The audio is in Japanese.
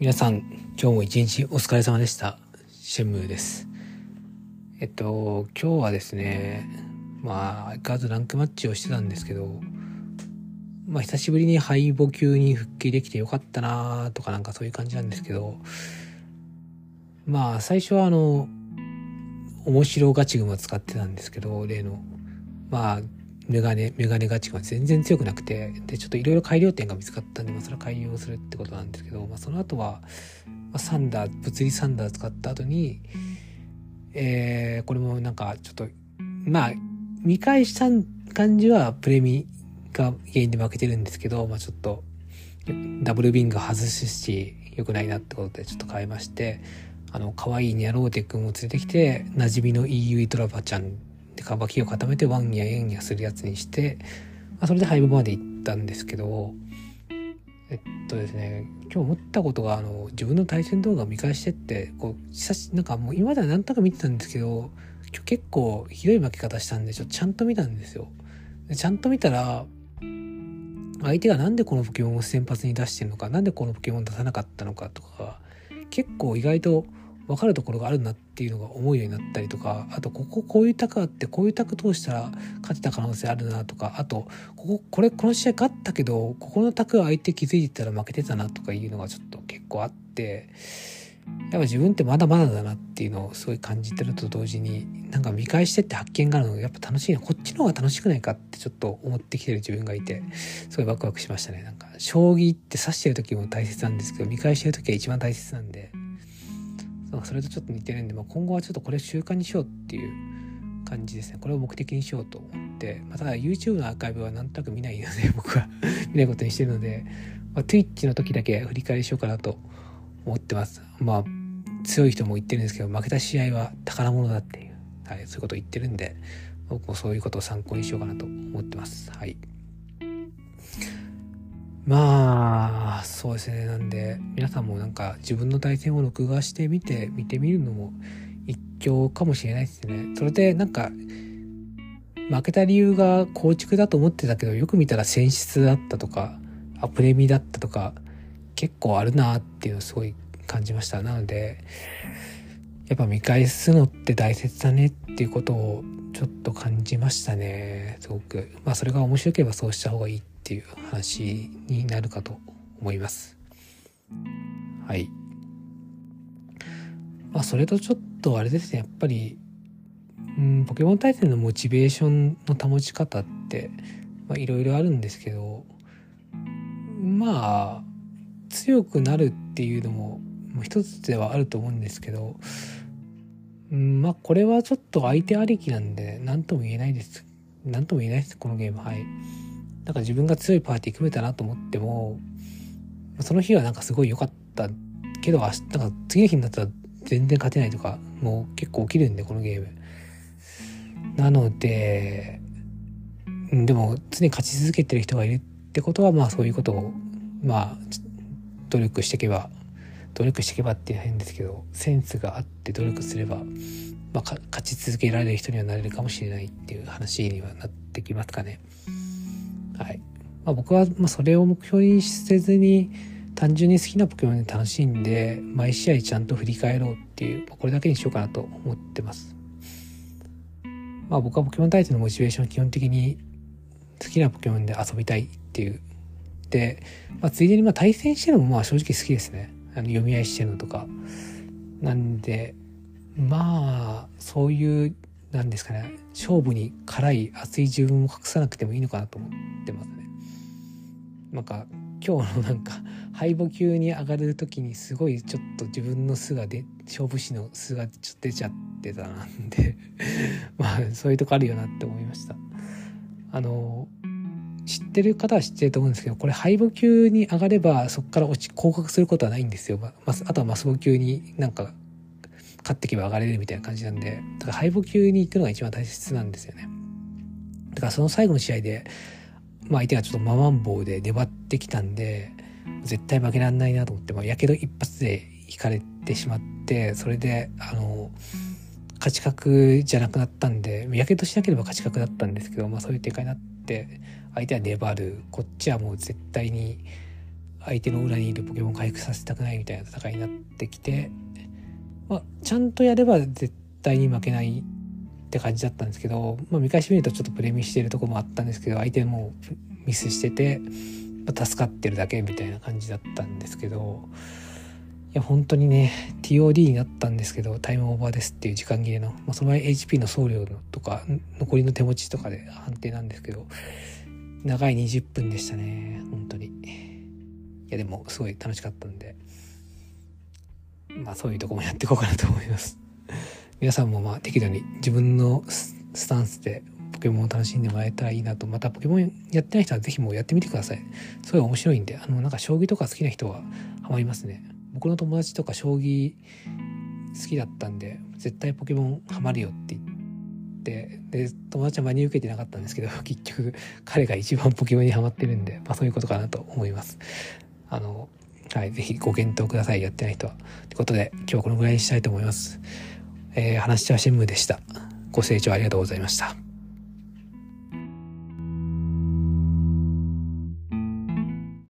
皆さん、今日も一日お疲れ様でした。シェムです。えっと、今日はですね、まあ、相変わらずランクマッチをしてたんですけど、まあ、久しぶりに敗北級に復帰できてよかったなとかなんかそういう感じなんですけど、まあ、最初はあの、面白ガチグマ使ってたんですけど、例の、まあ、メガネ、メガネガチが全然強くなくて、で、ちょっといろいろ改良点が見つかったんで、まあ、それは改良するってことなんですけど、まあ、その後は、まあ、サンダー、物理サンダー使った後に、えー、これもなんかちょっと、まあ、見返した感じはプレミが原因で負けてるんですけど、まあちょっと、ダブルビング外すし、良くないなってことでちょっと変えまして、あの、可愛いニャローテ君を連れてきて、馴染みの EU イトラバちゃんでカバキを固めてワンニャエンニャするやつにして、まあ、それで廃部まで行ったんですけど、えっとですね、今日思ったことが、あの、自分の対戦動画を見返してって、こう、久し、なんかもう今までは何とか見てたんですけど、今日結構ひどい負け方したんで、ちょっとちゃんと見たんですよ。でちゃんと見たら、相手がなんでこのポケモンを先発に出してるのか、なんでこのポケモン出さなかったのかとか、結構意外と分かるところがあるなっていうのが思うようになったりとかあとこここういう卓あってこういう卓通したら勝てた可能性あるなとかあとこここれこの試合勝ったけどここの卓相手気づいてたら負けてたなとかいうのがちょっと結構あってやっぱ自分ってまだまだだなっていうのをすごい感じてると同時になんか見返してって発見があるのがやっぱ楽しいなこっちの方が楽しくないかってちょっと思ってきてる自分がいてすごいワクワクしましたねなんか将棋って指してる時も大切なんですけど見返してる時は一番大切なんで。それとちょっと似てるんで、まあ、今後はちょっとこれ習慣にしようっていう感じですね。これを目的にしようと思って、まあ、ただ YouTube のアーカイブはなんとなく見ないので 僕は 見ないことにしてるので、まあ、Twitch の時だけ振り返りしようかなと思ってます。まあ強い人も言ってるんですけど負けた試合は宝物だっていう、はい、そういうことを言ってるんで僕もそういうことを参考にしようかなと思ってます。はい。まあ、そうですね。なんで、皆さんもなんか自分の対戦を録画してみて、見てみるのも一興かもしれないですね。それでなんか、負けた理由が構築だと思ってたけど、よく見たら選出だったとか、アプレミだったとか、結構あるなっていうのをすごい感じました。なので、やっぱ見返すのって大切だねっていうことをちょっと感じましたね。すごく。まあそれが面白ければそうした方がいいっていう話になるかと思います。はい。まあそれとちょっとあれですね、やっぱり、うん、ポケモン対戦のモチベーションの保ち方っていろいろあるんですけど、まあ、強くなるっていうのも一つではあると思うんですけど、うん、まあこれはちょっと相手ありきなんで何とも言えないです。何とも言えないです、このゲーム。はい。なんか自分が強いパーティー組めたなと思っても、その日はなんかすごい良かったけど、明日、なんか次の日になったら全然勝てないとか、もう結構起きるんで、このゲーム。なので、でも常に勝ち続けてる人がいるってことは、まあそういうことを、まあ、努力していけば、努力していけばっていう変ですけど、センスがあって努力すれば、まあ、勝ち続けられる人にはなれるかもしれないっていう話にはなってきますかね。はいまあ、僕はまそれを目標にせずに単純に好きなポケモンで楽しんで毎試合ちゃんと振り返ろうっていうこれだけにしようかなと思ってます。まあ僕はポケモン対戦のモチベーション基本的に好きなポケモンで遊びたいっていう。で、まあ、ついでにま対戦してるのもまあ正直好きですね。あの読み合いしてるのとか。なんで、まあ、そういうなんですかね勝負に辛い熱い自分を隠さなくてもいいのかなと思ってますね。なんか今日のなんか敗北級に上がる時にすごいちょっと自分の素が出勝負師の素がちょっと出ちゃってたなんで まあそういうとこあるよなって思いました。あの知ってる方は知ってると思うんですけどこれ敗北級に上がればそこから落ち降格することはないんですよ。まあとはマスボ級になんか勝っていけば上がれるみたいな感じなんで、だから敗北級に行くのが一番大切なんですよね。だからその最後の試合で、まあ相手がちょっとママン棒で粘ってきたんで、絶対負けらんないなと思って、まあ、やけど一発で引かれてしまって、それで、あの、勝ち確じゃなくなったんで、やけどしなければ勝ち確だったんですけど、まあそういう展開になって、相手は粘る、こっちはもう絶対に相手の裏にいるポケモン回復させたくないみたいな戦いになってきて、まあ、ちゃんとやれば絶対に負けないって感じだったんですけど、まあ、見返し見るとちょっとプレミしてるとこもあったんですけど相手もミスしてて、まあ、助かってるだけみたいな感じだったんですけどいや本当にね TOD になったんですけどタイムオーバーですっていう時間切れの、まあ、その場合 HP の送料とか残りの手持ちとかで判定なんですけど長い20分でしたね本当に。いやでもすごい楽しかったんで。まあそういうとこもやっていこうかなと思います。皆さんもまあ適度に自分のスタンスでポケモンを楽しんでもらえたらいいなと。またポケモンやってない人は是非もうやってみてください。すごい面白いんであのなんか将棋とか好きな人はハマりますね。僕の友達とか将棋好きだったんで絶対ポケモンハマるよって言ってで友達は真に受けてなかったんですけど 結局彼が一番ポケモンにハマってるんで、まあ、そういうことかなと思います。あのはい是非ご検討ください。やってない人は。ということで今日はこのぐらいにしたいと思います。えー、話しは新聞でした。ご清聴ありがとうございました。